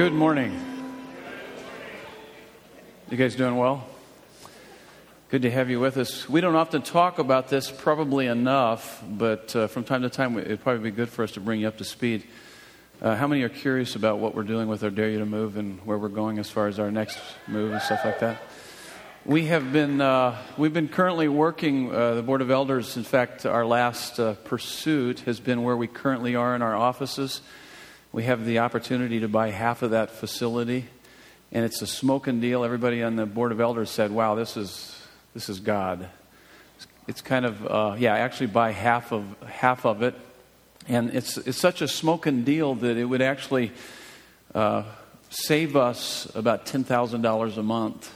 Good morning. You guys doing well? Good to have you with us. We don't often talk about this probably enough, but uh, from time to time it'd probably be good for us to bring you up to speed. Uh, how many are curious about what we're doing with our Dare You to Move and where we're going as far as our next move and stuff like that? We have been, uh, we've been currently working, uh, the Board of Elders, in fact, our last uh, pursuit has been where we currently are in our offices. We have the opportunity to buy half of that facility, and it's a smoking deal. Everybody on the Board of Elders said, wow, this is, this is God. It's kind of, uh, yeah, actually buy half of, half of it. And it's, it's such a smoking deal that it would actually uh, save us about $10,000 a month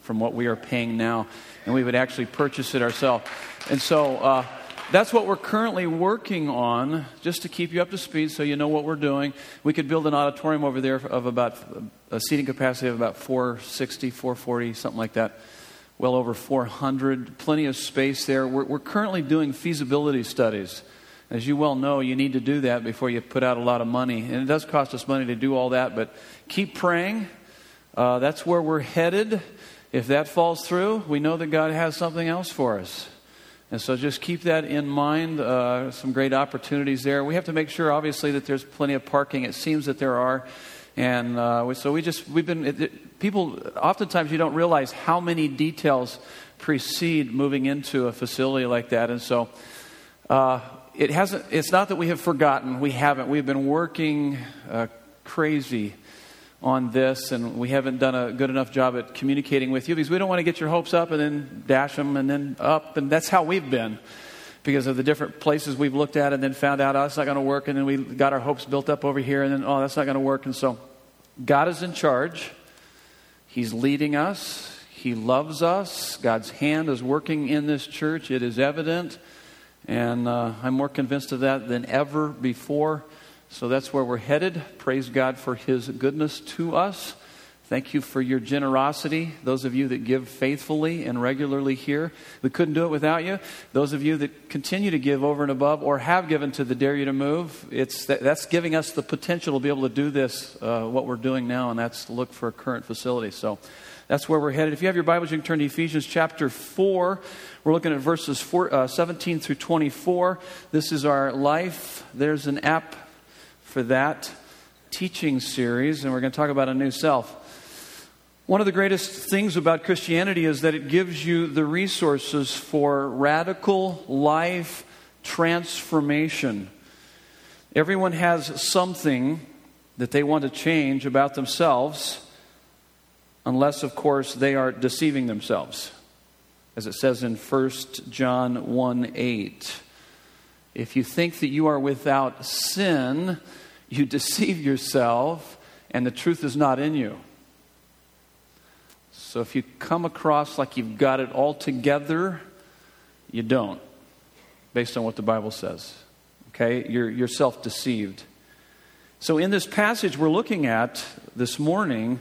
from what we are paying now, and we would actually purchase it ourselves. And so, uh, that's what we're currently working on, just to keep you up to speed so you know what we're doing. We could build an auditorium over there of about a seating capacity of about 460, 440, something like that. Well over 400, plenty of space there. We're, we're currently doing feasibility studies. As you well know, you need to do that before you put out a lot of money. And it does cost us money to do all that, but keep praying. Uh, that's where we're headed. If that falls through, we know that God has something else for us. And so just keep that in mind. Uh, some great opportunities there. We have to make sure, obviously, that there's plenty of parking. It seems that there are. And uh, so we just, we've been, it, it, people, oftentimes you don't realize how many details precede moving into a facility like that. And so uh, it hasn't, it's not that we have forgotten. We haven't. We've been working uh, crazy on this, and we haven't done a good enough job at communicating with you because we don't want to get your hopes up and then dash them and then up. And that's how we've been because of the different places we've looked at and then found out, oh, that's not going to work. And then we got our hopes built up over here, and then, oh, that's not going to work. And so God is in charge, He's leading us. He loves us. God's hand is working in this church. It is evident. And uh, I'm more convinced of that than ever before. So that's where we're headed. Praise God for His goodness to us. Thank you for your generosity. Those of you that give faithfully and regularly here, we couldn't do it without you. Those of you that continue to give over and above or have given to the Dare You to Move, it's that, that's giving us the potential to be able to do this, uh, what we're doing now, and that's look for a current facility. So that's where we're headed. If you have your Bibles, you can turn to Ephesians chapter 4. We're looking at verses four, uh, 17 through 24. This is our life. There's an app for that teaching series, and we're going to talk about a new self. One of the greatest things about Christianity is that it gives you the resources for radical life transformation. Everyone has something that they want to change about themselves, unless, of course, they are deceiving themselves. As it says in 1 John 1 8. If you think that you are without sin, you deceive yourself and the truth is not in you. So if you come across like you've got it all together, you don't, based on what the Bible says. Okay? You're, you're self deceived. So in this passage we're looking at this morning,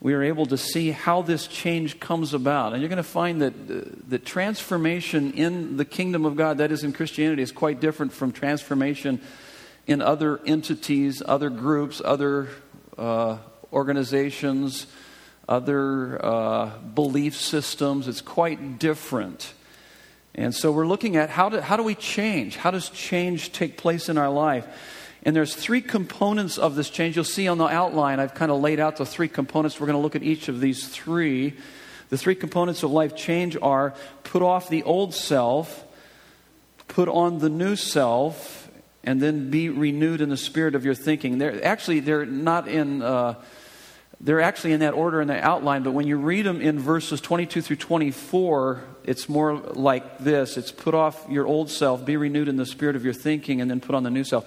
we are able to see how this change comes about. And you're going to find that uh, the transformation in the kingdom of God, that is in Christianity, is quite different from transformation in other entities, other groups, other uh, organizations, other uh, belief systems. It's quite different. And so we're looking at how do, how do we change? How does change take place in our life? And there's three components of this change. You'll see on the outline, I've kind of laid out the three components. We're going to look at each of these three. The three components of life change are put off the old self, put on the new self, and then be renewed in the spirit of your thinking. They're actually they're not in uh, they're actually in that order in the outline, but when you read them in verses 22 through 24, it's more like this. It's put off your old self, be renewed in the spirit of your thinking, and then put on the new self.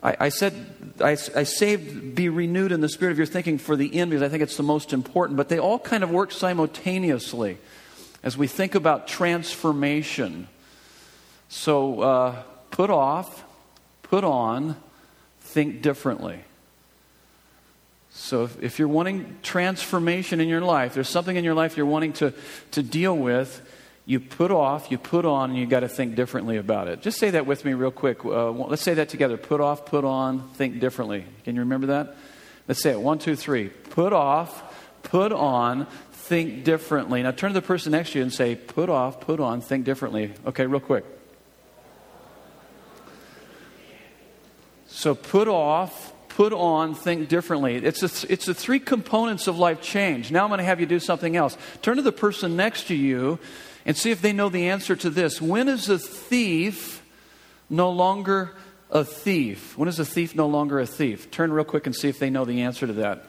I, said, I, I saved be renewed in the spirit of your thinking for the end because I think it's the most important, but they all kind of work simultaneously as we think about transformation. So, uh, put off, put on, think differently. So, if, if, you're wanting transformation in your life, there's something in your life you're wanting to, to deal with, you put off, you put on, and you got to think differently about it. Just say that with me real quick. Uh, let's say that together. Put off, put on, think differently. Can you remember that? Let's say it. One, two, three. Put off, put on, think differently. Now turn to the person next to you and say, put off, put on, think differently. Okay, real quick. So put off, put on, think differently. It's, a, it's the three components of life change. Now I'm going to have you do something else. Turn to the person next to you and see if they know the answer to this. When is a thief no longer a thief? When is a thief no longer a thief? Turn real quick and see if they know the answer to that.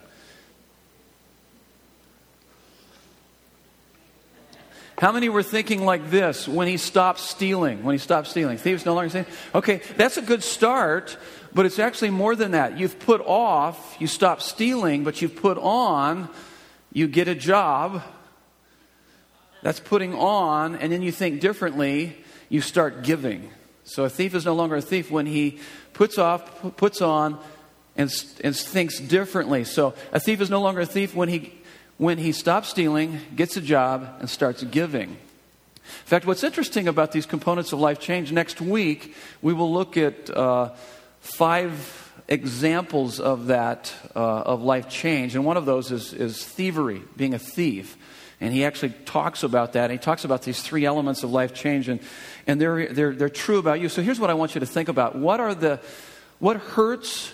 How many were thinking like this when he stopped stealing? When he stopped stealing, thieves no longer stealing. Okay, that's a good start, but it's actually more than that. You've put off, you stop stealing, but you've put on, you get a job. That's putting on, and then you think differently. You start giving. So a thief is no longer a thief when he puts off, puts on, and, and thinks differently. So a thief is no longer a thief when he when he stops stealing, gets a job, and starts giving. In fact, what's interesting about these components of life change, next week we will look at uh, five examples of that, uh, of life change. And one of those is, is thievery, being a thief. And he actually talks about that. And he talks about these three elements of life change, and, and they're, they're, they're true about you. So here's what I want you to think about. What are the, what hurts,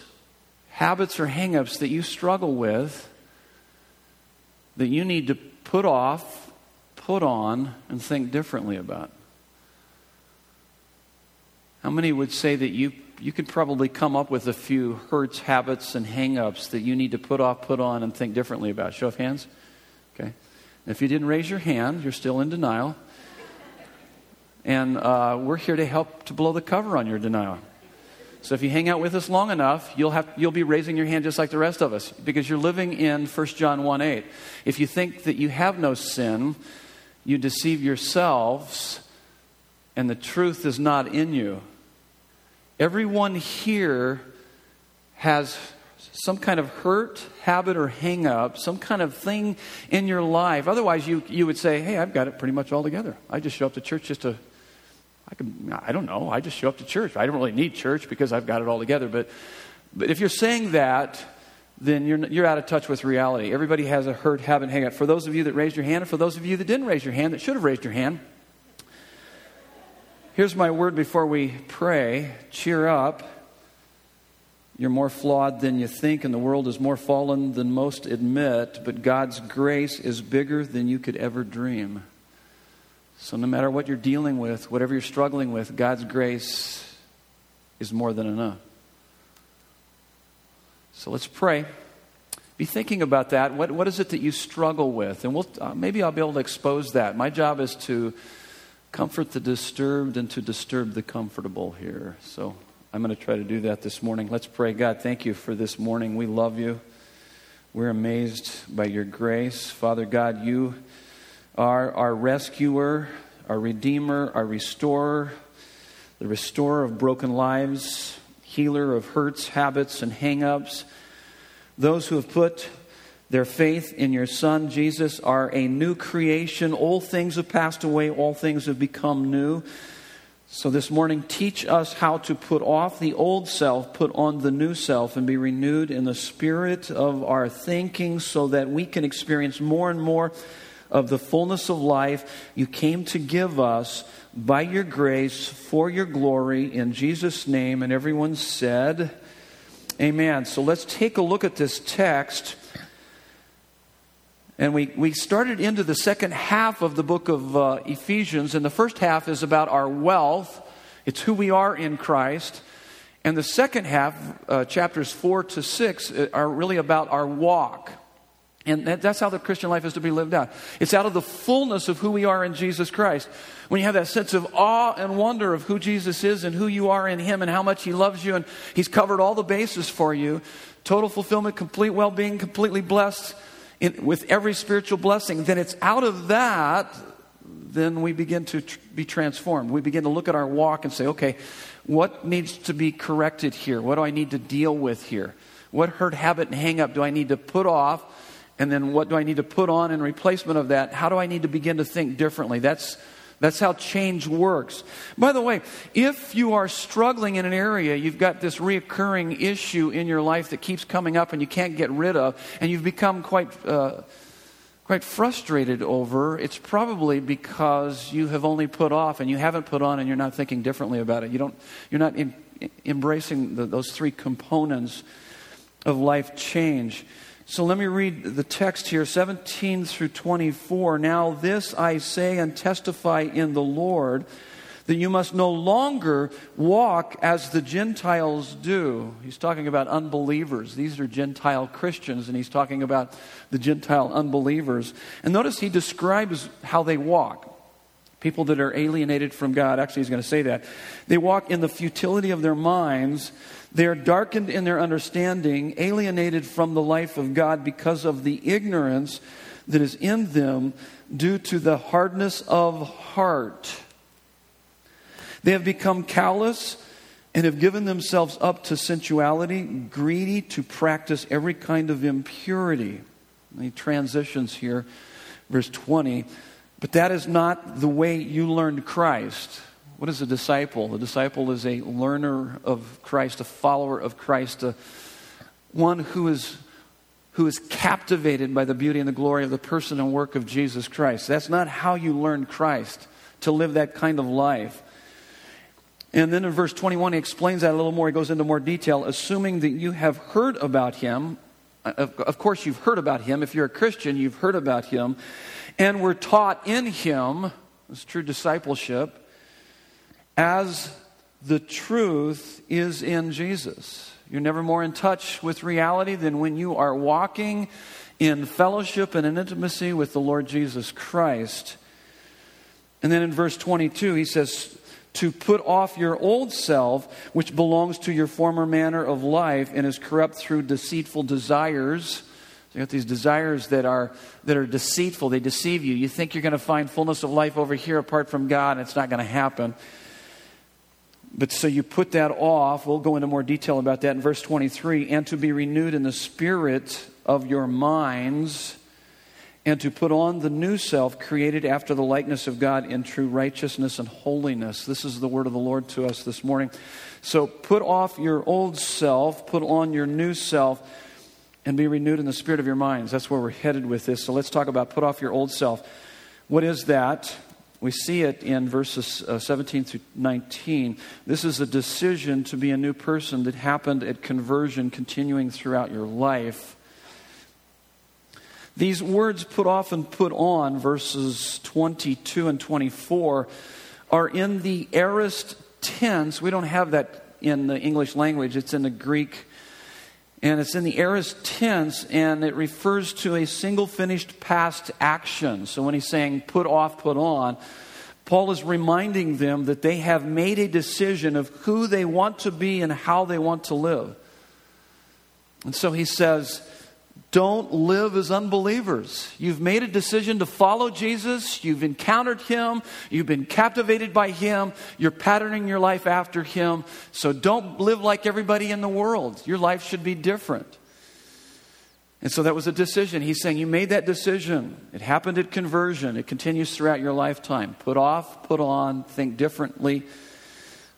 habits, or hangups that you struggle with that you need to put off, put on, and think differently about? How many would say that you, you could probably come up with a few hurts, habits, and hangups that you need to put off, put on, and think differently about? Show of hands? Okay. If you didn't raise your hand, you're still in denial. And uh, we're here to help to blow the cover on your denial. So if you hang out with us long enough, you'll, have, you'll be raising your hand just like the rest of us because you're living in 1 John 1 8. If you think that you have no sin, you deceive yourselves and the truth is not in you. Everyone here has some kind of hurt, habit, or hang up, some kind of thing in your life. Otherwise, you, you would say, Hey, I've got it pretty much all together. I just show up to church just to I can, I don't know. I just show up to church. I don't really need church because I've got it all together. But, but if you're saying that, then you're, you're out of touch with reality. Everybody has a hurt, habit, hang up. For those of you that raised your hand, and for those of you that didn't raise your hand, that should have raised your hand, here's my word before we pray cheer up. You're more flawed than you think, and the world is more fallen than most admit, but God's grace is bigger than you could ever dream. So, no matter what you're dealing with, whatever you're struggling with, God's grace is more than enough. So, let's pray. Be thinking about that. What, what is it that you struggle with? And we'll, uh, maybe I'll be able to expose that. My job is to comfort the disturbed and to disturb the comfortable here. So, I'm going to try to do that this morning. Let's pray. God, thank you for this morning. We love you. We're amazed by your grace. Father God, you are our rescuer, our redeemer, our restorer, the restorer of broken lives, healer of hurts, habits, and hangups. Those who have put their faith in your Son, Jesus, are a new creation. All things have passed away, all things have become new. So this morning, teach us how to put off the old self, put on the new self, and be renewed in the spirit of our thinking so that we can experience more and more of the fullness of life you came to give us by your grace for your glory in Jesus' name. And everyone said, Amen. So let's take a look at this text. And we, we started into the second half of the book of uh, Ephesians, and the first half is about our wealth. It's who we are in Christ. And the second half, uh, chapters 4 to 6, uh, are really about our walk. And that's how the Christian life is to be lived out. It's out of the fullness of who we are in Jesus Christ. When you have that sense of awe and wonder of who Jesus is and who you are in Him and how much He loves you and He's covered all the bases for you total fulfillment, complete well being, completely blessed in, with every spiritual blessing then it's out of that, then we begin to tr- be transformed. We begin to look at our walk and say, okay, what needs to be corrected here? What do I need to deal with here? What hurt, habit, and hang up do I need to put off? And then what do I need to put on in replacement of that? How do I need to begin to think differently? That's, That's how change works. By the way, if you are struggling in an area, you've got this reoccurring issue in your life that keeps coming up and you can't get rid of, and you've become quite, uh, quite frustrated over, it's probably because you have only put off and you haven't put on and you're not thinking differently about it. You don't, you're not in, embracing the, those three components of life change. So let me read the text here 17 through 24. Now, this I say and testify in the Lord that you must no longer walk as the Gentiles do. He's talking about unbelievers. These are Gentile Christians, and he's talking about the Gentile unbelievers. And notice he describes how they walk. People that are alienated from God. Actually, he's going to say that. They walk in the futility of their minds they are darkened in their understanding, alienated from the life of God because of the ignorance that is in them due to the hardness of heart. They have become callous and have given themselves up to sensuality, greedy to practice every kind of impurity. he transitions here, verse 20. But that is not the way you learned Christ. What is a disciple? A disciple is a learner of Christ, a follower of Christ, a, one who is, who is captivated by the beauty and the glory of the person and work of Jesus Christ. That's not how you learn Christ, to live that kind of life. And then in verse 21, he explains that a little more. He goes into more detail, assuming that you have heard about him. Uh, of, of course, you've heard about him. If you're a Christian, you've heard about him. And were taught in him. It's true discipleship as the truth is in Jesus. You're never more in touch with reality than when you are walking in fellowship and in intimacy with the Lord Jesus Christ. And then in verse 22, he says, To put off your old self, which belongs to your former manner of life and is corrupt through deceitful desires. You got these desires that are, that are deceitful, they deceive you. You think you're going to find fullness of life over here apart from God, and it's not going to happen. But so you put that off. We'll go into more detail about that in verse 23 and to be renewed in the spirit of your minds, and to put on the new self created after the likeness of God in true righteousness and holiness. This is the word of the Lord to us this morning. So put off your old self, put on your new self, and be renewed in the spirit of your minds. That's where we're headed with this. So let's talk about put off your old self. What is that? We see it in verses uh, 17 through 19. This is a decision to be a new person that happened at conversion, continuing throughout your life. These words put off and put on, verses 22 and 24, are in the aorist tense. We don't have that in the English language, it's in the Greek and it's in the aorist tense, and it refers to a single finished past action. So when he's saying put off, put on, Paul is reminding them that they have made a decision of who they want to be and how they want to live. And so he says, don't live as unbelievers. You've made a decision to follow Jesus. You've encountered him. You've been captivated by him. You're patterning your life after him. So don't live like everybody in the world. Your life should be different. And so that was a decision. He's saying, You made that decision. It happened at conversion. It continues throughout your lifetime. Put off, put on, think differently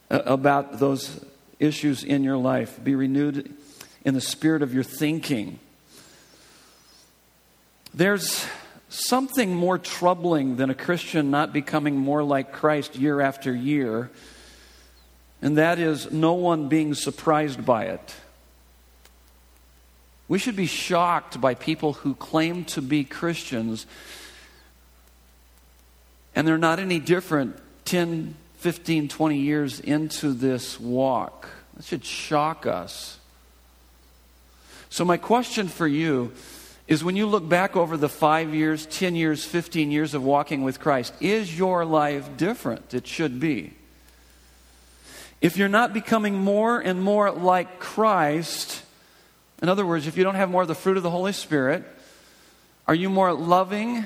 uh, about those issues in your life. Be renewed in the spirit of your thinking. There's something more troubling than a Christian not becoming more like Christ year after year, and that is no one being surprised by it. We should be shocked by people who claim to be Christians and they're not any different 10, 15, 20 years into this walk. That should shock us. So, my question for you is when you look back over the five years, 10 years, 15 years of walking with Christ, is your life different? It should be. If you're not becoming more and more like Christ, in other words, if you don't have more of the fruit of the Holy Spirit, are you more loving?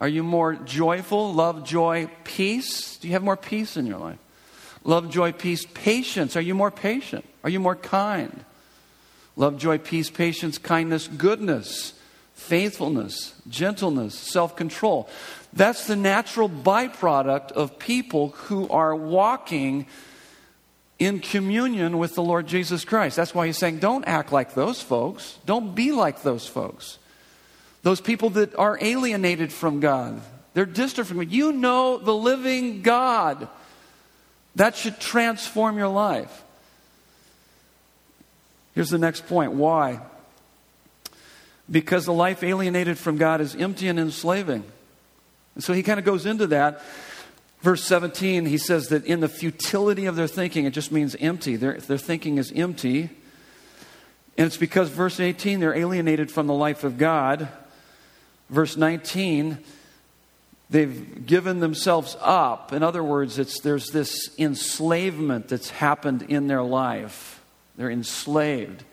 Are you more joyful? Love, joy, peace? Do you have more peace in your life? Love, joy, peace, patience. Are you more patient? Are you more kind? Love, joy, peace, patience, kindness, goodness, faithfulness, gentleness, self control. That's the natural byproduct of people who are walking in communion with the Lord Jesus Christ. That's why he's saying, don't act like those folks. Don't be like those folks. Those people that are alienated from God, they're distant from God. You know the living God. That should transform your life. Here's the next point. Why? Because the life alienated from God is empty and enslaving. And so he kind of goes into that. Verse 17, he says that in the futility of their thinking, it just means empty. Their, their thinking is empty. And it's because, verse 18, they're alienated from the life of God. Verse 19, they've given themselves up. In other words, it's, there's this enslavement that's happened in their life. They're enslaved.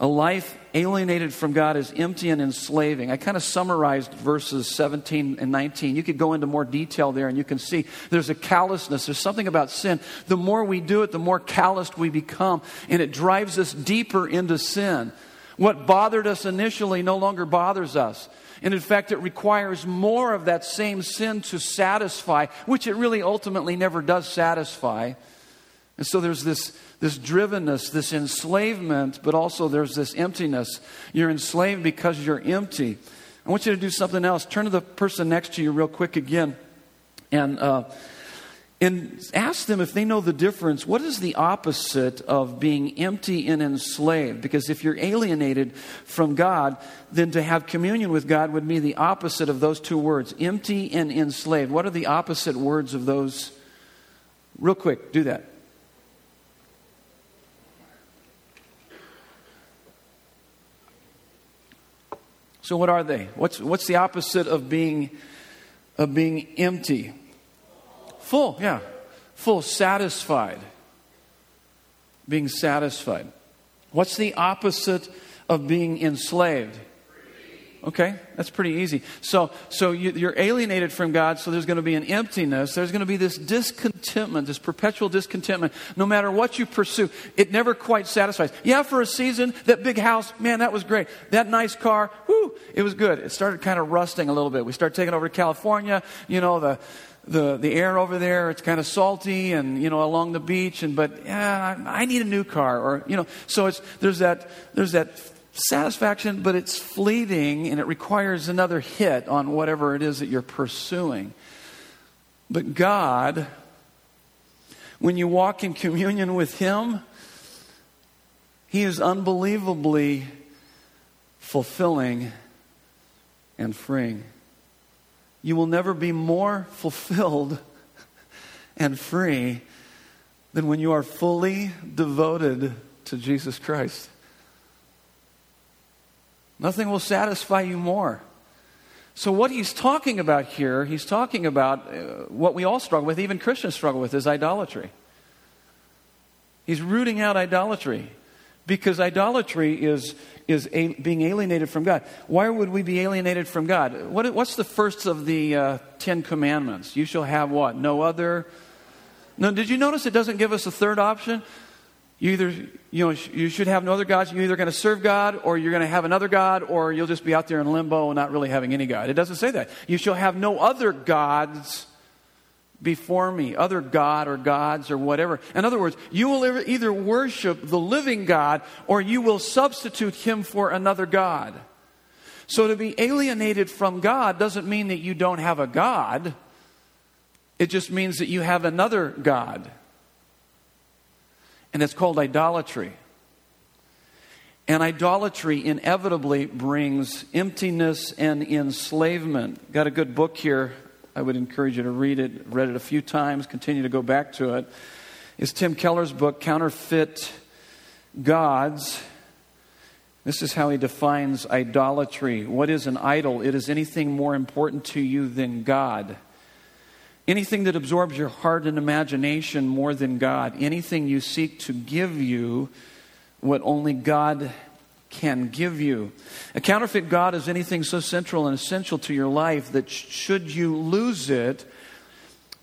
A life alienated from God is empty and enslaving. I kind of summarized verses 17 and 19. You could go into more detail there and you can see there's a callousness. There's something about sin. The more we do it, the more calloused we become, and it drives us deeper into sin. What bothered us initially no longer bothers us. And in fact, it requires more of that same sin to satisfy, which it really ultimately never does satisfy. And so there's this, this drivenness, this enslavement, but also there's this emptiness. You're enslaved because you're empty. I want you to do something else. Turn to the person next to you real quick again and, uh, and ask them if they know the difference. What is the opposite of being empty and enslaved? Because if you're alienated from God, then to have communion with God would mean the opposite of those two words empty and enslaved. What are the opposite words of those? Real quick, do that. So, what are they? What's, what's the opposite of being, of being empty? Full, yeah. Full, satisfied. Being satisfied. What's the opposite of being enslaved? Okay, that's pretty easy. So, so you, are alienated from God, so there's going to be an emptiness. There's going to be this discontentment, this perpetual discontentment. No matter what you pursue, it never quite satisfies. Yeah, for a season, that big house, man, that was great. That nice car, whoo, it was good. It started kind of rusting a little bit. We start taking over to California. You know, the, the, the air over there, it's kind of salty and, you know, along the beach. And, but, yeah, I, I need a new car. Or, you know, so it's, there's that, there's that satisfaction, but it's fleeting and it requires another hit on whatever it is that you're pursuing. But God, when you walk in communion with Him, He is unbelievably fulfilling and freeing. You will never be more fulfilled and free than when you are fully devoted to Jesus Christ. Nothing will satisfy you more. So, what he's talking about here, he's talking about uh, what we all struggle with, even Christians struggle with, is idolatry. He's rooting out idolatry because idolatry is, is a, being alienated from God. Why would we be alienated from God? What, what's the first of the uh, Ten Commandments? You shall have what? No other. No, did you notice it doesn't give us a third option? You either, you know, you should have no other gods. You're either going to serve God or you're going to have another God or you'll just be out there in limbo and not really having any God. It doesn't say that. You shall have no other gods before me, other God or gods or whatever. In other words, you will either worship the living God or you will substitute him for another God. So to be alienated from God doesn't mean that you don't have a God. It just means that you have another God and it's called idolatry. And idolatry inevitably brings emptiness and enslavement. Got a good book here. I would encourage you to read it. Read it a few times, continue to go back to it. It's Tim Keller's book, Counterfeit Gods. This is how he defines idolatry. What is an idol? It is anything more important to you than God. Anything that absorbs your heart and imagination more than God. Anything you seek to give you what only God can give you. A counterfeit God is anything so central and essential to your life that should you lose it,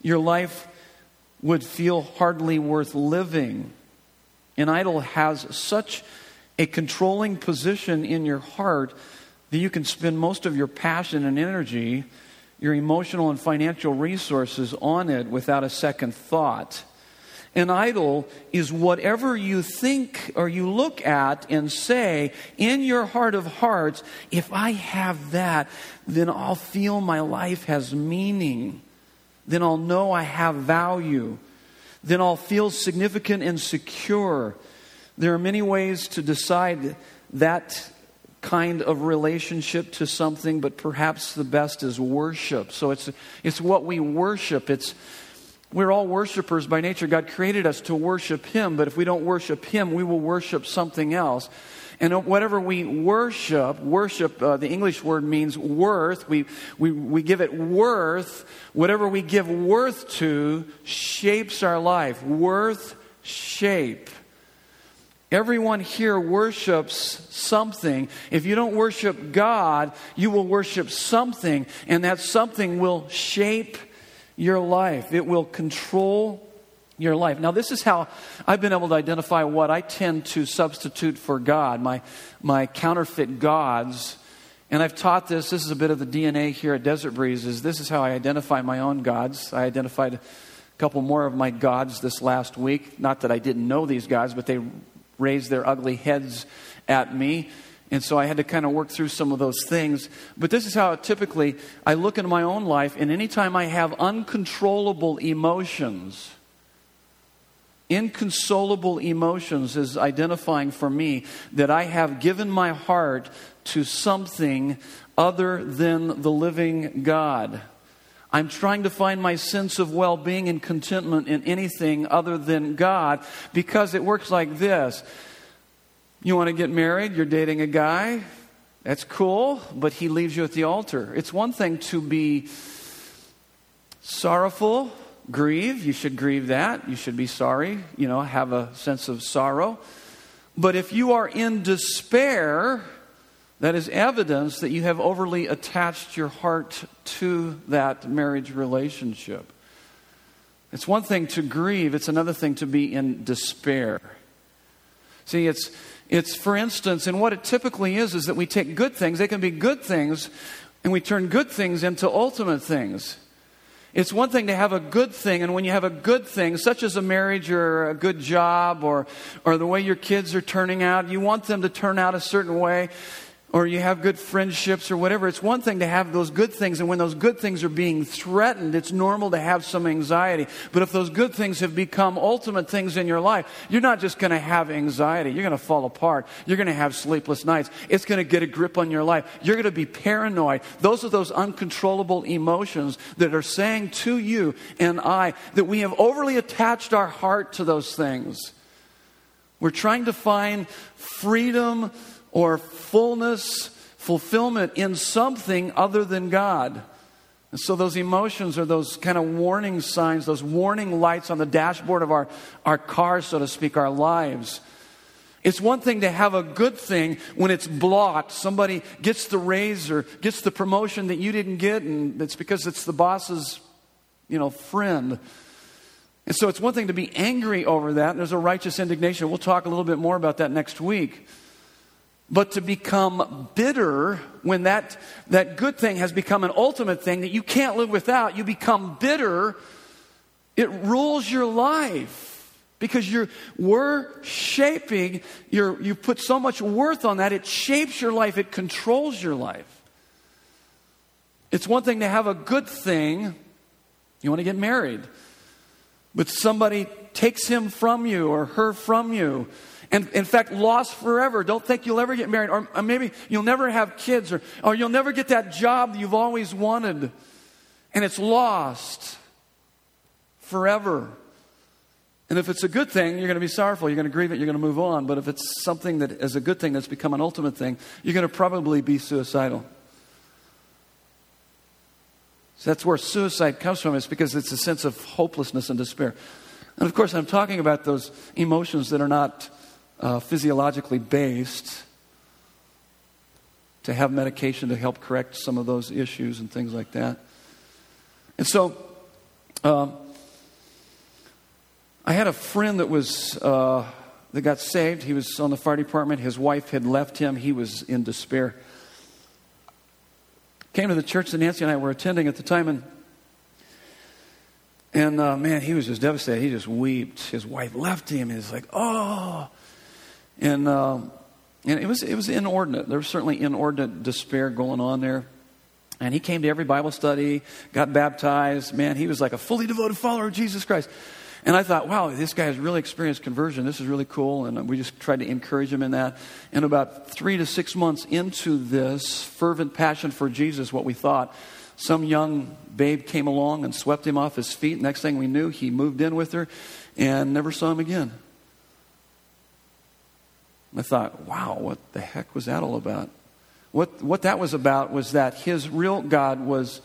your life would feel hardly worth living. An idol has such a controlling position in your heart that you can spend most of your passion and energy your emotional and financial resources on it without a second thought. An idol is whatever you think or you look at and say in your heart of hearts, if I have that, then I'll feel my life has meaning. Then I'll know I have value. Then I'll feel significant and secure. There are many ways to decide that kind of relationship to something, but perhaps the best is worship. So it's, it's what we worship. It's, we're all worshipers by nature. God created us to worship Him, but if we don't worship Him, we will worship something else. And whatever we worship, worship, uh, the English word means worth. We, we, we give it worth. Whatever we give worth to shapes our life. Worth, shape. Everyone here worships something. If you don't worship God, you will worship something, and that something will shape your life. It will control your life. Now, this is how I've been able to identify what I tend to substitute for God, my, my counterfeit gods. And I've taught this. This is a bit of the DNA here at Desert Breezes. This is how I identify my own gods. I identified a couple more of my gods this last week. Not that I didn't know these gods, but they raised their ugly heads at me. And so I had to kind of work through some of those things. But this is how typically I look into my own life, and anytime I have uncontrollable emotions, inconsolable emotions is identifying for me that I have given my heart to something other than the living God. I'm trying to find my sense of well being and contentment in anything other than God because it works like this. You want to get married, you're dating a guy, that's cool, but he leaves you at the altar. It's one thing to be sorrowful, grieve, you should grieve that. You should be sorry, you know, have a sense of sorrow. But if you are in despair, that is evidence that you have overly attached your heart to that marriage relationship. It's one thing to grieve, it's another thing to be in despair. See, it's, it's for instance, and what it typically is, is that we take good things, they can be good things, and we turn good things into ultimate things. It's one thing to have a good thing, and when you have a good thing, such as a marriage or a good job or, or the way your kids are turning out, you want them to turn out a certain way or you have good friendships or whatever. It's one thing to have those good things, and when those good things are being threatened, it's normal to have some anxiety. But if those good things have become ultimate things in your life, you're not just going to have anxiety. You're going to fall apart. You're going to have sleepless nights. It's going to get a grip on your life. You're going to be paranoid. Those are those uncontrollable emotions that are saying to you and I that we have overly attached our heart to those things. We're trying to find freedom or fullness, fulfillment in something other than God. And so those emotions are those kind of warning signs, those warning lights on the dashboard of our, our car, so to speak, our lives. It's one thing to have a good thing when it's blocked. Somebody gets the raise or gets the promotion that you didn't get, and it's because it's the boss's, you know, friend. And so it's one thing to be angry over that, and there's a righteous indignation. We'll talk a little bit more about that next week. But to become bitter when that, that good thing has become an ultimate thing that you can't live without, you become bitter, it rules your life because you're we're shaping your you put so much worth on that it shapes your life it controls your life. It's one thing to have a good thing. You want to get married but somebody takes him from you or her from you and in fact, lost forever. Don't think you'll ever get married, or, or maybe you'll never have kids, or, or you'll never get that job you've always wanted, and it's lost forever. And if it's a good thing, you're going to be sorrowful, you're going to grieve it, you're going to move on. But if it's something that is a good thing that's become an ultimate thing, you're going to probably be suicidal. So that's where suicide comes from, it's because it's a sense of hopelessness and despair. And of course, I'm talking about those emotions that are not uh, physiologically based to have medication to help correct some of those issues and things like that. And so, um, I had a friend that was uh, that got saved. He was on the fire department. His wife had left him. He was in despair. came to the church that Nancy and I were attending at the time, and and uh, man, he was just devastated. He just wept. His wife left him. He's like, oh, and um, and it was it was inordinate. There was certainly inordinate despair going on there. And he came to every Bible study, got baptized. Man, he was like a fully devoted follower of Jesus Christ. And I thought, wow, this guy has really experienced conversion. This is really cool. And we just tried to encourage him in that. And about three to six months into this fervent passion for Jesus, what we thought, some young babe came along and swept him off his feet. Next thing we knew, he moved in with her and never saw him again. I thought, wow, what the heck was that all about? What, what that was about was that his real God was,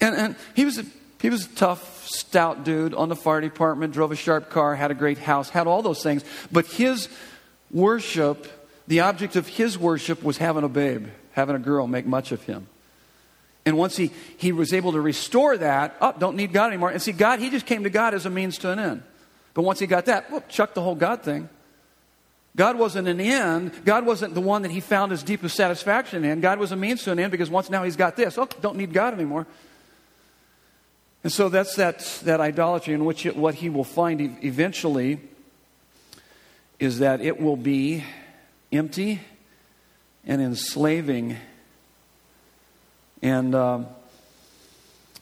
and, and he was a he was a tough, stout dude on the fire department, drove a sharp car, had a great house, had all those things. But his worship, the object of his worship was having a babe, having a girl make much of him. And once he, he was able to restore that, oh, don't need God anymore. And see, God, he just came to God as a means to an end. But once he got that, well, chuck the whole God thing. God wasn't an end. God wasn't the one that he found his deepest satisfaction in. God was a means to an end because once now he's got this, oh, don't need God anymore. And so that's that, that idolatry in which it, what he will find eventually is that it will be empty and enslaving. And um,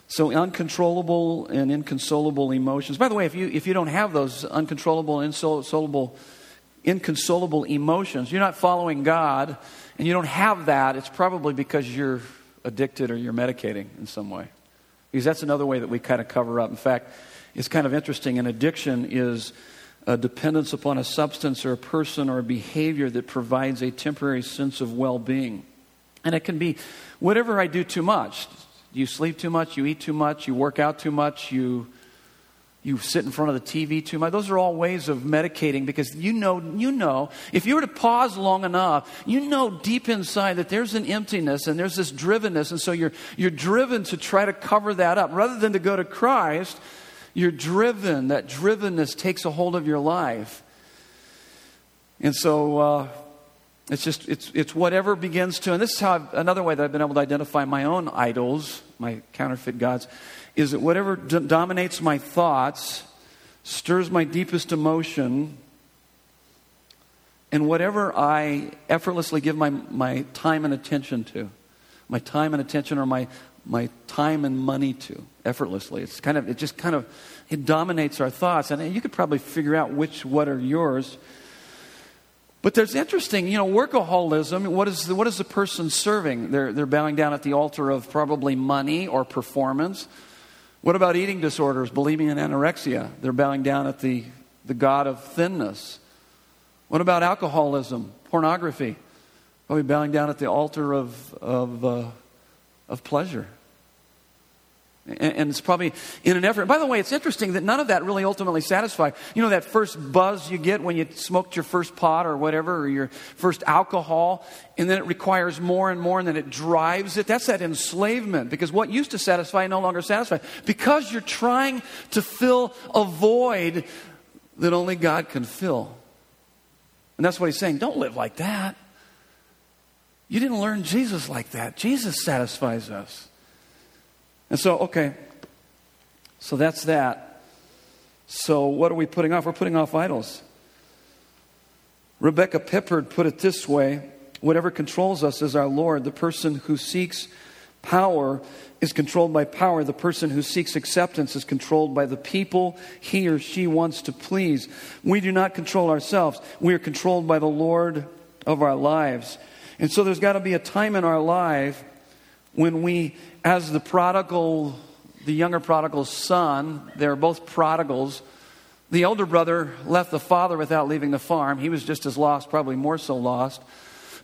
so uncontrollable and inconsolable emotions. By the way, if you, if you don't have those uncontrollable inconsolable, inconsolable emotions, you're not following God, and you don't have that, it's probably because you're addicted or you're medicating in some way. Because that's another way that we kind of cover up. In fact, it's kind of interesting. An addiction is a dependence upon a substance or a person or a behavior that provides a temporary sense of well being. And it can be whatever I do too much. You sleep too much, you eat too much, you work out too much, you you sit in front of the TV too much. Those are all ways of medicating because you know, you know, if you were to pause long enough, you know deep inside that there's an emptiness and there's this drivenness. And so you're, you're driven to try to cover that up. Rather than to go to Christ, you're driven. That drivenness takes a hold of your life. And so, uh, it's just, it's, it's whatever begins to, and this is how I've, another way that I've been able to identify my own idols, my counterfeit gods, is that whatever d- dominates my thoughts, stirs my deepest emotion, and whatever I effortlessly give my, my time and attention to, my time and attention or my, my time and money to, effortlessly. It's kind of, it just kind of, it dominates our thoughts. And you could probably figure out which, what are yours. But there's interesting, you know, workaholism. What is the, what is the person serving? They're, they're bowing down at the altar of probably money or performance. What about eating disorders, bulimia and anorexia? They're bowing down at the, the God of thinness. What about alcoholism, pornography? Probably bowing down at the altar of, of, uh, of pleasure. And it's probably in an effort. By the way, it's interesting that none of that really ultimately satisfies. You know, that first buzz you get when you smoked your first pot or whatever, or your first alcohol, and then it requires more and more, and then it drives it. That's that enslavement, because what used to satisfy no longer satisfies. Because you're trying to fill a void that only God can fill. And that's what he's saying. Don't live like that. You didn't learn Jesus like that. Jesus satisfies us. And so, okay, so that's that. So, what are we putting off? We're putting off idols. Rebecca Pippert put it this way whatever controls us is our Lord. The person who seeks power is controlled by power. The person who seeks acceptance is controlled by the people he or she wants to please. We do not control ourselves, we are controlled by the Lord of our lives. And so there's got to be a time in our life when we, as the prodigal, the younger prodigal's son, they're both prodigals. The elder brother left the father without leaving the farm. He was just as lost, probably more so lost.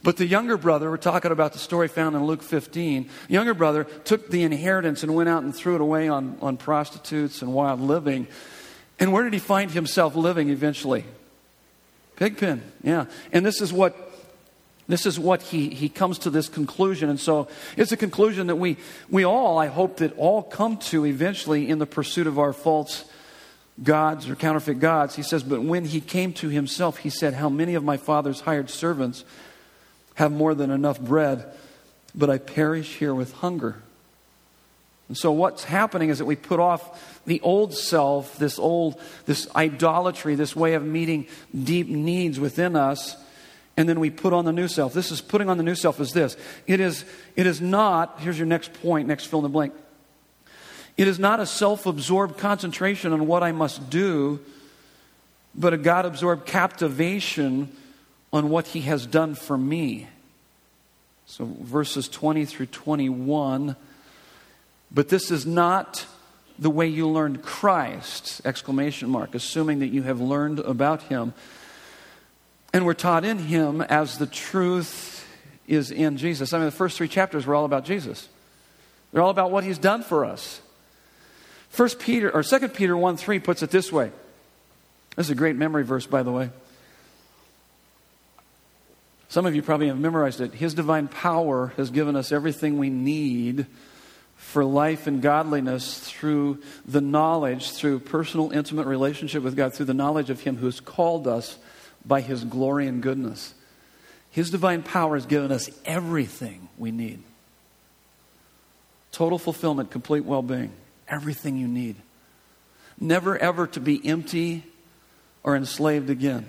But the younger brother, we're talking about the story found in Luke 15, younger brother took the inheritance and went out and threw it away on, on prostitutes and wild living. And where did he find himself living eventually? Pigpen, yeah. And this is what this is what he, he comes to this conclusion. And so it's a conclusion that we, we all, I hope, that all come to eventually in the pursuit of our false gods or counterfeit gods. He says, But when he came to himself, he said, How many of my father's hired servants have more than enough bread, but I perish here with hunger. And so what's happening is that we put off the old self, this old, this idolatry, this way of meeting deep needs within us, and then we put on the new self. This is putting on the new self is this. It is, it is not, here's your next point, next fill in the blank. It is not a self absorbed concentration on what I must do, but a God absorbed captivation on what He has done for me. So verses 20 through 21 but this is not the way you learned Christ, exclamation mark, assuming that you have learned about him. And we're taught in him as the truth is in Jesus. I mean, the first three chapters were all about Jesus. They're all about what he's done for us. First Peter or Second Peter 1 3 puts it this way. This is a great memory verse, by the way. Some of you probably have memorized it. His divine power has given us everything we need for life and godliness through the knowledge, through personal, intimate relationship with God, through the knowledge of Him who has called us by His glory and goodness. His divine power has given us everything we need total fulfillment, complete well being, everything you need. Never ever to be empty or enslaved again.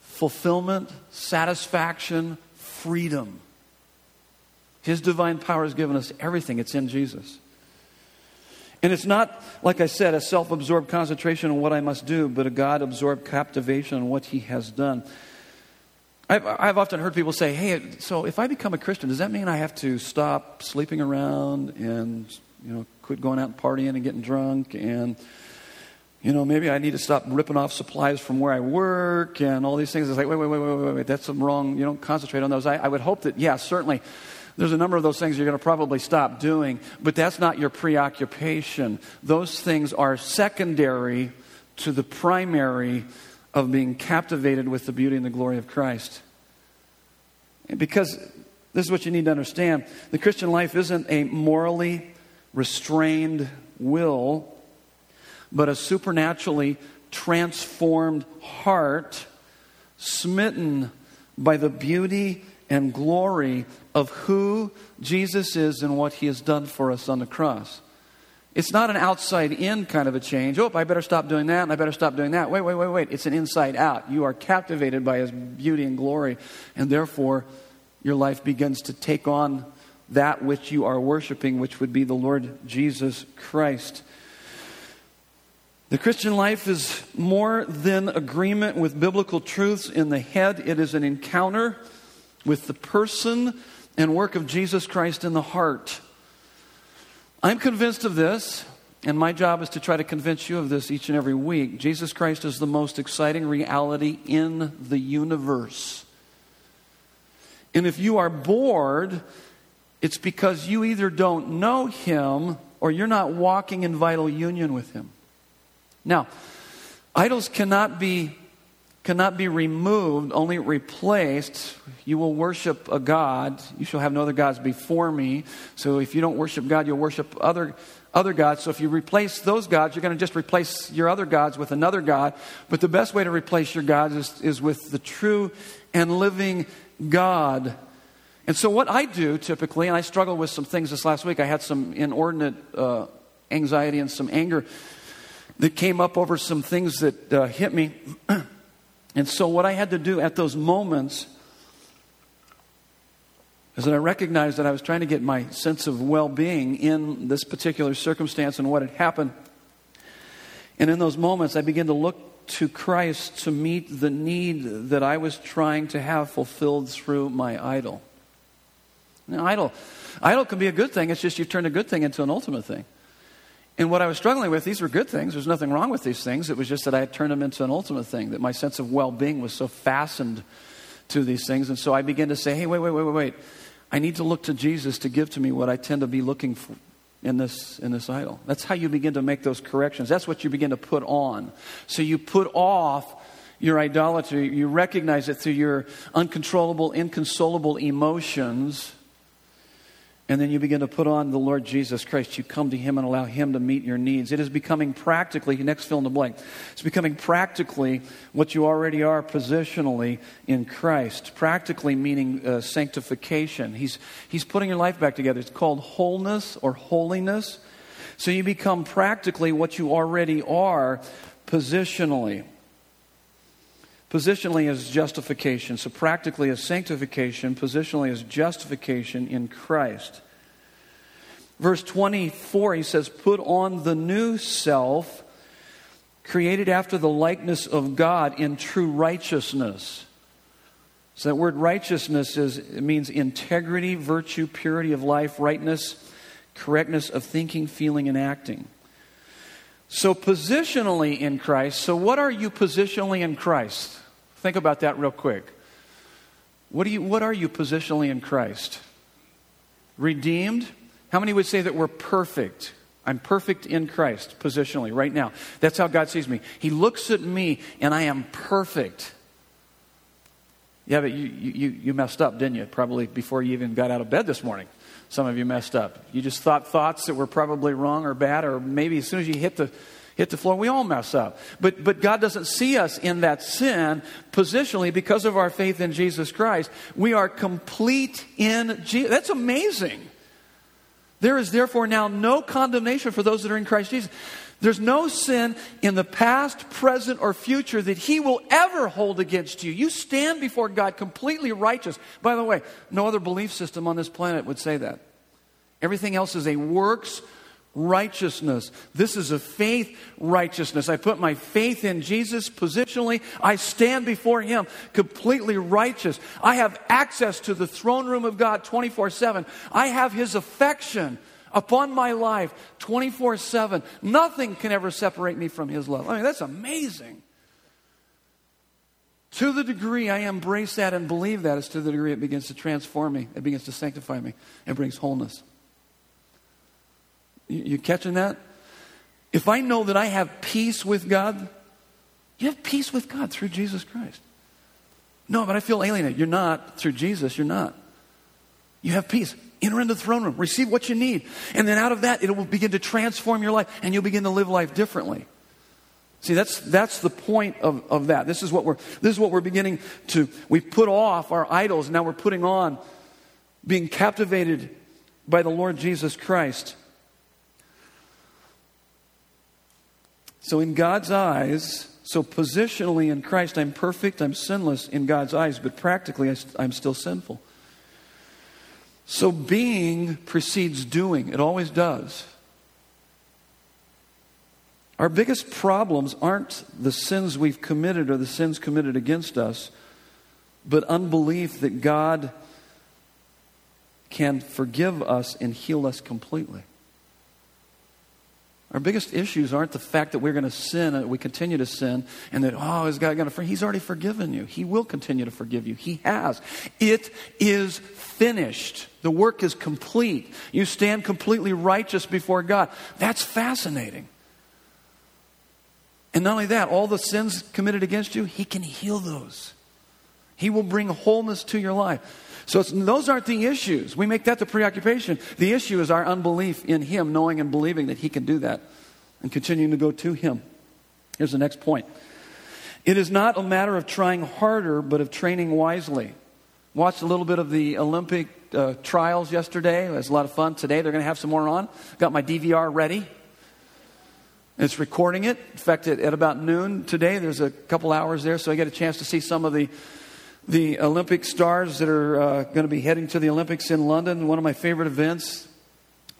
Fulfillment, satisfaction, freedom. His divine power has given us everything, it's in Jesus. And it's not, like I said, a self absorbed concentration on what I must do, but a God absorbed captivation on what He has done. I've, I've, often heard people say, hey, so if I become a Christian, does that mean I have to stop sleeping around and, you know, quit going out and partying and getting drunk and, you know, maybe I need to stop ripping off supplies from where I work and all these things. It's like, wait, wait, wait, wait, wait, wait, that's wrong. You don't concentrate on those. I, I would hope that, yeah, certainly there's a number of those things you're going to probably stop doing, but that's not your preoccupation. Those things are secondary to the primary of being captivated with the beauty and the glory of Christ. Because this is what you need to understand the Christian life isn't a morally restrained will, but a supernaturally transformed heart smitten by the beauty and glory of who Jesus is and what he has done for us on the cross. It's not an outside in kind of a change. Oh, I better stop doing that and I better stop doing that. Wait, wait, wait, wait. It's an inside out. You are captivated by his beauty and glory, and therefore your life begins to take on that which you are worshiping, which would be the Lord Jesus Christ. The Christian life is more than agreement with biblical truths in the head, it is an encounter with the person and work of Jesus Christ in the heart. I'm convinced of this, and my job is to try to convince you of this each and every week. Jesus Christ is the most exciting reality in the universe. And if you are bored, it's because you either don't know Him or you're not walking in vital union with Him. Now, idols cannot be cannot be removed, only replaced. You will worship a God. You shall have no other gods before me. So if you don't worship God, you'll worship other, other gods. So if you replace those gods, you're going to just replace your other gods with another God. But the best way to replace your gods is, is with the true and living God. And so what I do typically, and I struggled with some things this last week, I had some inordinate uh, anxiety and some anger that came up over some things that uh, hit me. And so, what I had to do at those moments is that I recognized that I was trying to get my sense of well being in this particular circumstance and what had happened. And in those moments, I began to look to Christ to meet the need that I was trying to have fulfilled through my idol. Now, idol, idol can be a good thing, it's just you've turned a good thing into an ultimate thing. And what I was struggling with, these were good things. There's nothing wrong with these things. It was just that I had turned them into an ultimate thing, that my sense of well being was so fastened to these things. And so I began to say, hey, wait, wait, wait, wait, wait. I need to look to Jesus to give to me what I tend to be looking for in this, in this idol. That's how you begin to make those corrections. That's what you begin to put on. So you put off your idolatry, you recognize it through your uncontrollable, inconsolable emotions And then you begin to put on the Lord Jesus Christ. You come to Him and allow Him to meet your needs. It is becoming practically, next fill in the blank, it's becoming practically what you already are positionally in Christ. Practically meaning uh, sanctification. He's, he's putting your life back together. It's called wholeness or holiness. So you become practically what you already are positionally. Positionally is justification. So practically is sanctification. Positionally is justification in Christ. Verse 24, he says, Put on the new self, created after the likeness of God in true righteousness. So that word righteousness is, it means integrity, virtue, purity of life, rightness, correctness of thinking, feeling, and acting. So, positionally in Christ, so what are you positionally in Christ? Think about that real quick. What, do you, what are you positionally in Christ? Redeemed? How many would say that we're perfect? I'm perfect in Christ, positionally, right now. That's how God sees me. He looks at me and I am perfect. Yeah, but you, you, you messed up, didn't you? Probably before you even got out of bed this morning. Some of you messed up. You just thought thoughts that were probably wrong or bad, or maybe as soon as you hit the hit the floor. We all mess up. But, but God doesn't see us in that sin positionally because of our faith in Jesus Christ. We are complete in Jesus. That's amazing. There is therefore now no condemnation for those that are in Christ Jesus. There's no sin in the past, present, or future that He will ever hold against you. You stand before God completely righteous. By the way, no other belief system on this planet would say that. Everything else is a works righteousness. This is a faith righteousness. I put my faith in Jesus positionally. I stand before Him completely righteous. I have access to the throne room of God 24 7. I have His affection upon my life 24 7. Nothing can ever separate me from His love. I mean, that's amazing. To the degree I embrace that and believe that is to the degree it begins to transform me, it begins to sanctify me, and brings wholeness. You catching that? If I know that I have peace with God, you have peace with God through Jesus Christ. No, but I feel alienated. You're not. Through Jesus, you're not. You have peace. Enter into the throne room. Receive what you need. And then out of that, it will begin to transform your life and you'll begin to live life differently. See, that's, that's the point of, of that. This is, what we're, this is what we're beginning to, we've put off our idols. Now we're putting on being captivated by the Lord Jesus Christ. So, in God's eyes, so positionally in Christ, I'm perfect, I'm sinless in God's eyes, but practically I'm still sinful. So, being precedes doing, it always does. Our biggest problems aren't the sins we've committed or the sins committed against us, but unbelief that God can forgive us and heal us completely. Our biggest issues aren't the fact that we're going to sin and we continue to sin and that, oh, is God going to forgive? He's already forgiven you. He will continue to forgive you. He has. It is finished. The work is complete. You stand completely righteous before God. That's fascinating. And not only that, all the sins committed against you, He can heal those. He will bring wholeness to your life. So those aren't the issues. We make that the preoccupation. The issue is our unbelief in Him, knowing and believing that He can do that and continuing to go to Him. Here's the next point it is not a matter of trying harder, but of training wisely. Watched a little bit of the Olympic uh, trials yesterday. It was a lot of fun. Today they're going to have some more on. Got my DVR ready. It's recording it. In fact, at, at about noon today, there's a couple hours there, so I get a chance to see some of the the Olympic stars that are uh, going to be heading to the Olympics in London, one of my favorite events,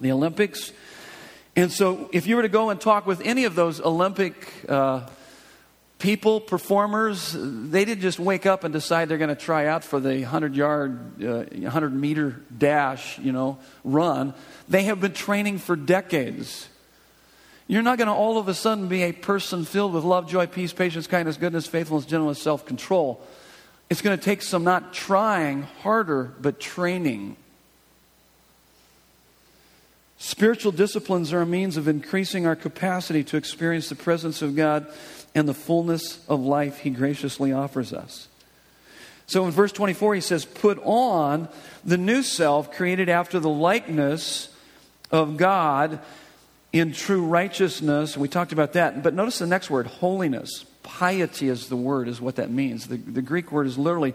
the Olympics. And so, if you were to go and talk with any of those Olympic uh, people, performers, they didn't just wake up and decide they're going to try out for the 100 yard, uh, 100 meter dash, you know, run. They have been training for decades. You're not going to all of a sudden be a person filled with love, joy, peace, patience, kindness, goodness, faithfulness, gentleness, self control. It's going to take some not trying harder, but training. Spiritual disciplines are a means of increasing our capacity to experience the presence of God and the fullness of life He graciously offers us. So in verse 24, he says, Put on the new self created after the likeness of God in true righteousness. We talked about that. But notice the next word, holiness. Piety is the word, is what that means. The, the Greek word is literally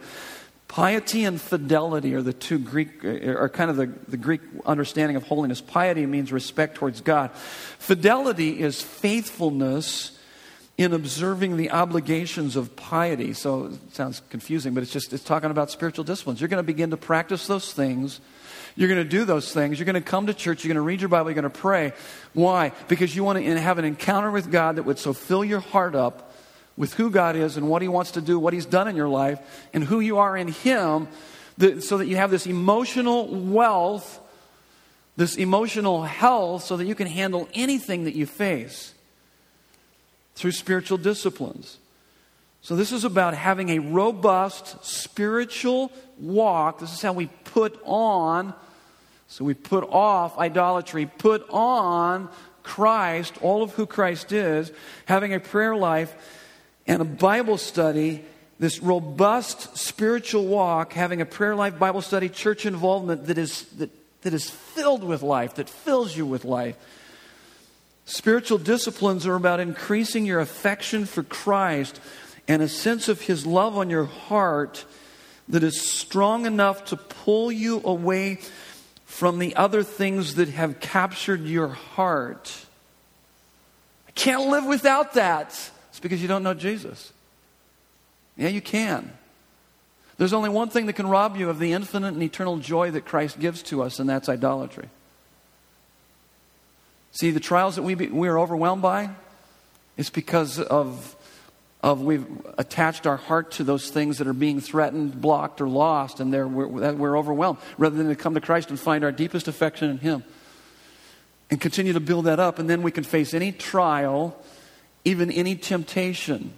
piety and fidelity are the two Greek, uh, are kind of the, the Greek understanding of holiness. Piety means respect towards God. Fidelity is faithfulness in observing the obligations of piety. So it sounds confusing, but it's just it's talking about spiritual disciplines. You're going to begin to practice those things. You're going to do those things. You're going to come to church. You're going to read your Bible. You're going to pray. Why? Because you want to have an encounter with God that would so fill your heart up with who God is and what He wants to do, what He's done in your life, and who you are in Him, that, so that you have this emotional wealth, this emotional health, so that you can handle anything that you face through spiritual disciplines. So, this is about having a robust spiritual walk. This is how we put on, so we put off idolatry, put on Christ, all of who Christ is, having a prayer life and a Bible study, this robust spiritual walk, having a prayer life, Bible study, church involvement that is, that, that is filled with life, that fills you with life. Spiritual disciplines are about increasing your affection for Christ and a sense of His love on your heart that is strong enough to pull you away from the other things that have captured your heart. I can't live without that. It's because you don't know Jesus. Yeah, you can. There's only one thing that can rob you of the infinite and eternal joy that Christ gives to us, and that's idolatry. See, the trials that we, be, we are overwhelmed by, it's because of, of we've attached our heart to those things that are being threatened, blocked, or lost, and we're, we're overwhelmed, rather than to come to Christ and find our deepest affection in Him. And continue to build that up, and then we can face any trial, even any temptation.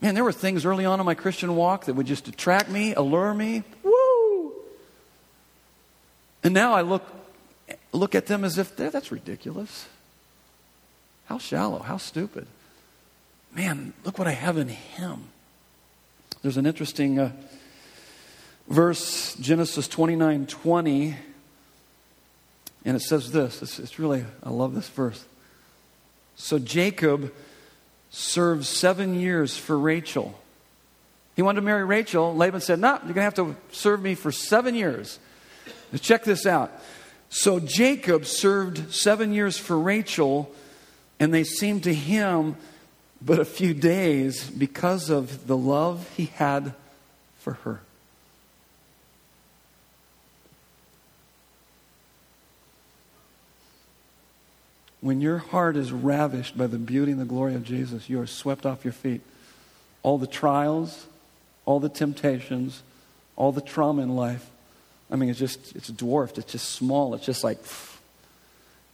Man, there were things early on in my Christian walk that would just attract me, allure me. Woo! And now I look look at them as if that's ridiculous. How shallow, how stupid. Man, look what I have in Him. There's an interesting uh, verse, Genesis 29 20, and it says this. It's, it's really, I love this verse. So Jacob served seven years for Rachel. He wanted to marry Rachel. Laban said, No, you're going to have to serve me for seven years. Now check this out. So Jacob served seven years for Rachel, and they seemed to him but a few days because of the love he had for her. When your heart is ravished by the beauty and the glory of Jesus, you are swept off your feet. All the trials, all the temptations, all the trauma in life I mean, it's just, it's dwarfed. It's just small. It's just like,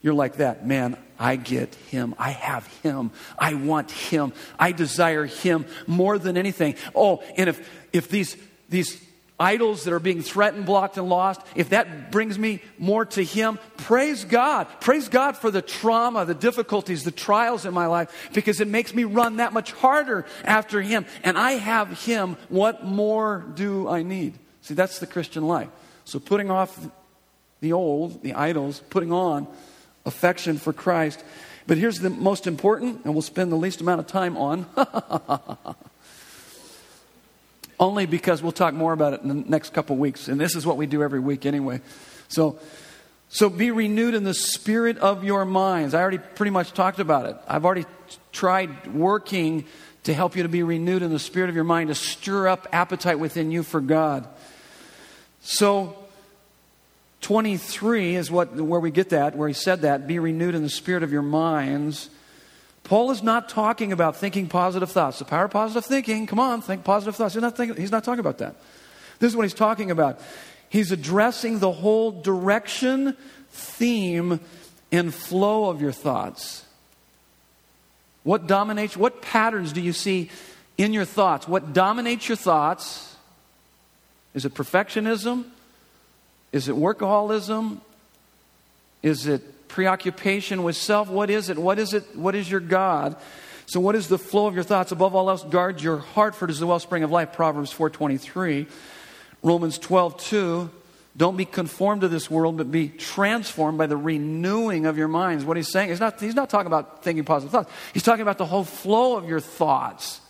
you're like that. Man, I get him. I have him. I want him. I desire him more than anything. Oh, and if, if these, these idols that are being threatened, blocked, and lost, if that brings me more to Him, praise God. Praise God for the trauma, the difficulties, the trials in my life, because it makes me run that much harder after Him. And I have Him. What more do I need? See, that's the Christian life. So putting off the old, the idols, putting on affection for Christ. But here's the most important, and we'll spend the least amount of time on. Only because we'll talk more about it in the next couple weeks. And this is what we do every week anyway. So, so be renewed in the spirit of your minds. I already pretty much talked about it. I've already tried working to help you to be renewed in the spirit of your mind, to stir up appetite within you for God. So, 23 is what, where we get that, where he said that be renewed in the spirit of your minds. Paul is not talking about thinking positive thoughts. The power of positive thinking, come on, think positive thoughts. He's not, thinking, he's not talking about that. This is what he's talking about. He's addressing the whole direction, theme, and flow of your thoughts. What dominates, what patterns do you see in your thoughts? What dominates your thoughts? Is it perfectionism? Is it workaholism? Is it preoccupation with self? What is it? What is it? What is your God? So what is the flow of your thoughts? Above all else, guard your heart, for it is the wellspring of life. Proverbs 4.23. Romans 12.2. Don't be conformed to this world, but be transformed by the renewing of your minds. What he's saying, he's not, he's not talking about thinking positive thoughts. He's talking about the whole flow of your thoughts.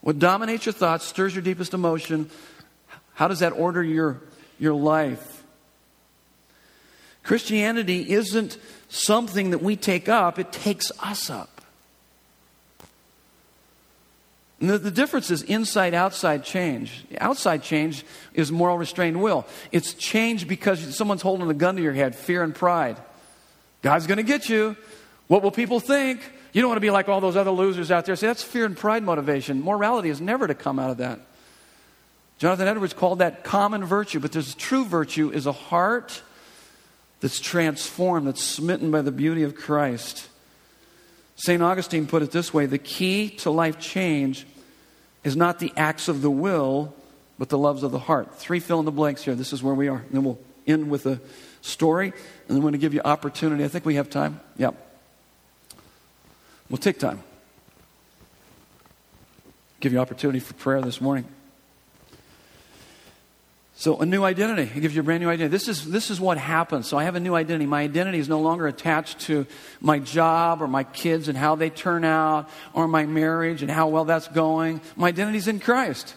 What dominates your thoughts, stirs your deepest emotion. How does that order your, your life? Christianity isn't something that we take up, it takes us up. The, the, difference is inside outside change. Outside change is moral restrained will. It's change because someone's holding a gun to your head, fear and pride. God's going to get you. What will people think? You don't want to be like all those other losers out there. See, that's fear and pride motivation. Morality is never to come out of that. Jonathan Edwards called that common virtue, but there's true virtue is a heart that's transformed, that's smitten by the beauty of Christ. St. Augustine put it this way the key to life change is not the acts of the will, but the loves of the heart. Three fill in the blanks here. This is where we are. And then we'll end with a story, and then I'm going to give you opportunity. I think we have time. Yep. We'll take time. Give you opportunity for prayer this morning. So, a new identity. It gives you a brand new identity. This is, this is what happens. So, I have a new identity. My identity is no longer attached to my job or my kids and how they turn out or my marriage and how well that's going. My identity is in Christ.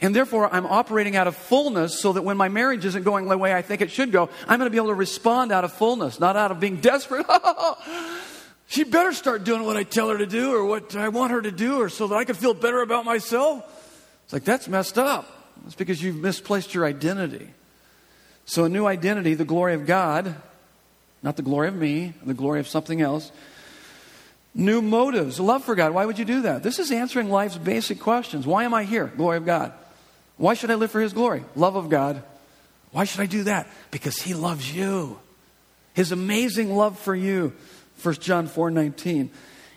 And therefore, I'm operating out of fullness so that when my marriage isn't going the way I think it should go, I'm going to be able to respond out of fullness, not out of being desperate. she better start doing what I tell her to do or what I want her to do or so that I can feel better about myself. It's like, that's messed up. It's because you've misplaced your identity. So, a new identity, the glory of God, not the glory of me, the glory of something else. New motives, love for God. Why would you do that? This is answering life's basic questions. Why am I here? Glory of God. Why should I live for His glory? Love of God. Why should I do that? Because He loves you. His amazing love for you. 1 John 4 19.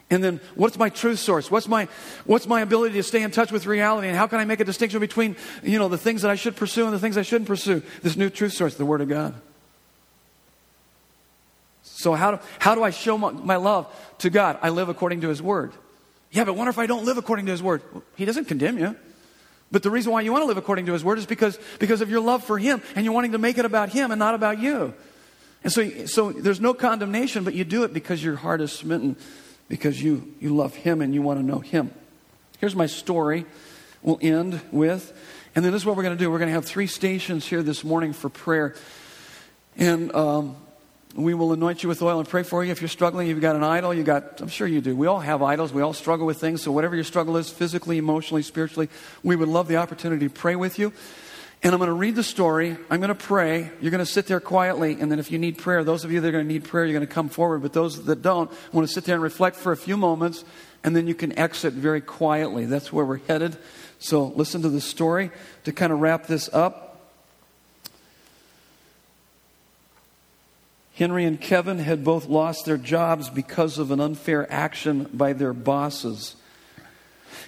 And then what's my truth source? What's my, what's my ability to stay in touch with reality? And how can I make a distinction between, you know, the things that I should pursue and the things I shouldn't pursue? This new truth source, the Word of God. So how do, how do I show my, my love to God? I live according to His Word. Yeah, but what if I don't live according to His Word? He doesn't condemn you. But the reason why you want to live according to His Word is because, because of your love for Him and you're wanting to make it about Him and not about you. And so, so there's no condemnation, but you do it because your heart is smitten because you, you love Him and you want to know Him. Here's my story. We'll end with, and then this is what we're going to do. We're going to have three stations here this morning for prayer. And um, we will anoint you with oil and pray for you. If you're struggling, you've got an idol, you got, I'm sure you do. We all have idols. We all struggle with things. So whatever your struggle is, physically, emotionally, spiritually, we would love the opportunity to pray with you. And I'm going to read the story. I'm going to pray. You're going to sit there quietly. And then if you need prayer, those of you that are going to need prayer, you're going to come forward. But those that don't, I want to sit there and reflect for a few moments. And then you can exit very quietly. That's where we're headed. So listen to the story to kind of wrap this up. Henry and Kevin had both lost their jobs because of an unfair action by their bosses.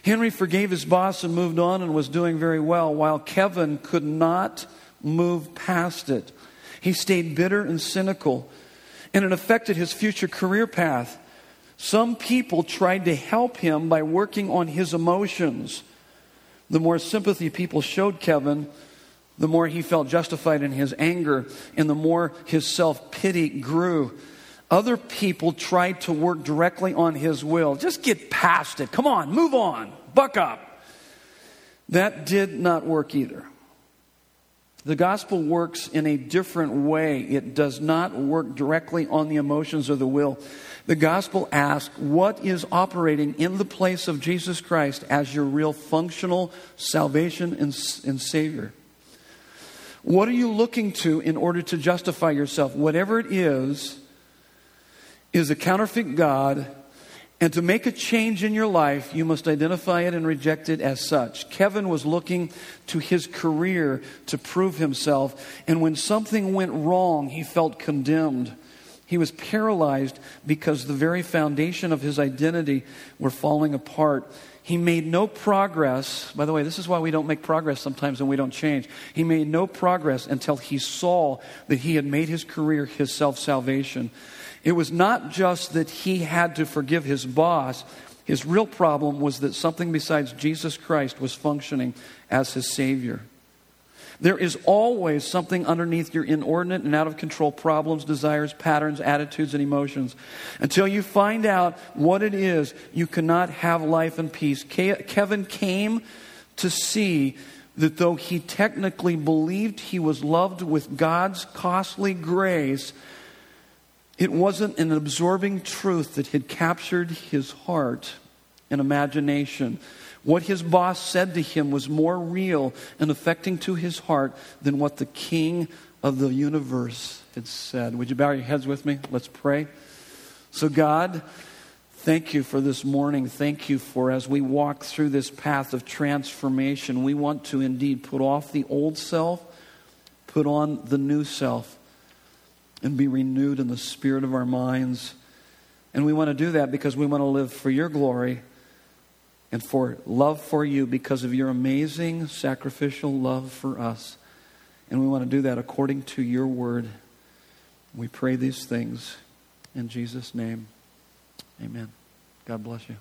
Henry forgave his boss and moved on and was doing very well, while Kevin could not move past it. He stayed bitter and cynical, and it affected his future career path. Some people tried to help him by working on his emotions. The more sympathy people showed Kevin, the more he felt justified in his anger, and the more his self pity grew. Other people tried to work directly on his will. Just get past it. Come on, move on, buck up. That did not work either. The gospel works in a different way. It does not work directly on the emotions or the will. The gospel asks what is operating in the place of Jesus Christ as your real functional salvation and, and Savior. What are you looking to in order to justify yourself? Whatever it is, is a counterfeit God, and to make a change in your life, you must identify it and reject it as such. Kevin was looking to his career to prove himself, and when something went wrong, he felt condemned. He was paralyzed because the very foundation of his identity were falling apart. He made no progress. By the way, this is why we don't make progress sometimes and we don't change. He made no progress until he saw that he had made his career his self salvation. It was not just that he had to forgive his boss, His real problem was that something besides Jesus Christ was functioning as his Savior. There is always something underneath your inordinate and out of control problems, desires, patterns, attitudes, and emotions. Until you find out what it is, you cannot have life and peace. Kevin came to see that though he technically believed he was loved with God's costly grace, it wasn't an absorbing truth that had captured his heart and imagination. What his boss said to him was more real and affecting to his heart than what the king of the universe had said. Would you bow your heads with me? Let's pray. So, God, thank you for this morning. Thank you for as we walk through this path of transformation, we want to indeed put off the old self, put on the new self, and be renewed in the spirit of our minds. And we want to do that because we want to live for your glory and for love for you because of your amazing sacrificial love for us. And we want to do that according to your word. We pray these things in Jesus' name. Amen. God bless you.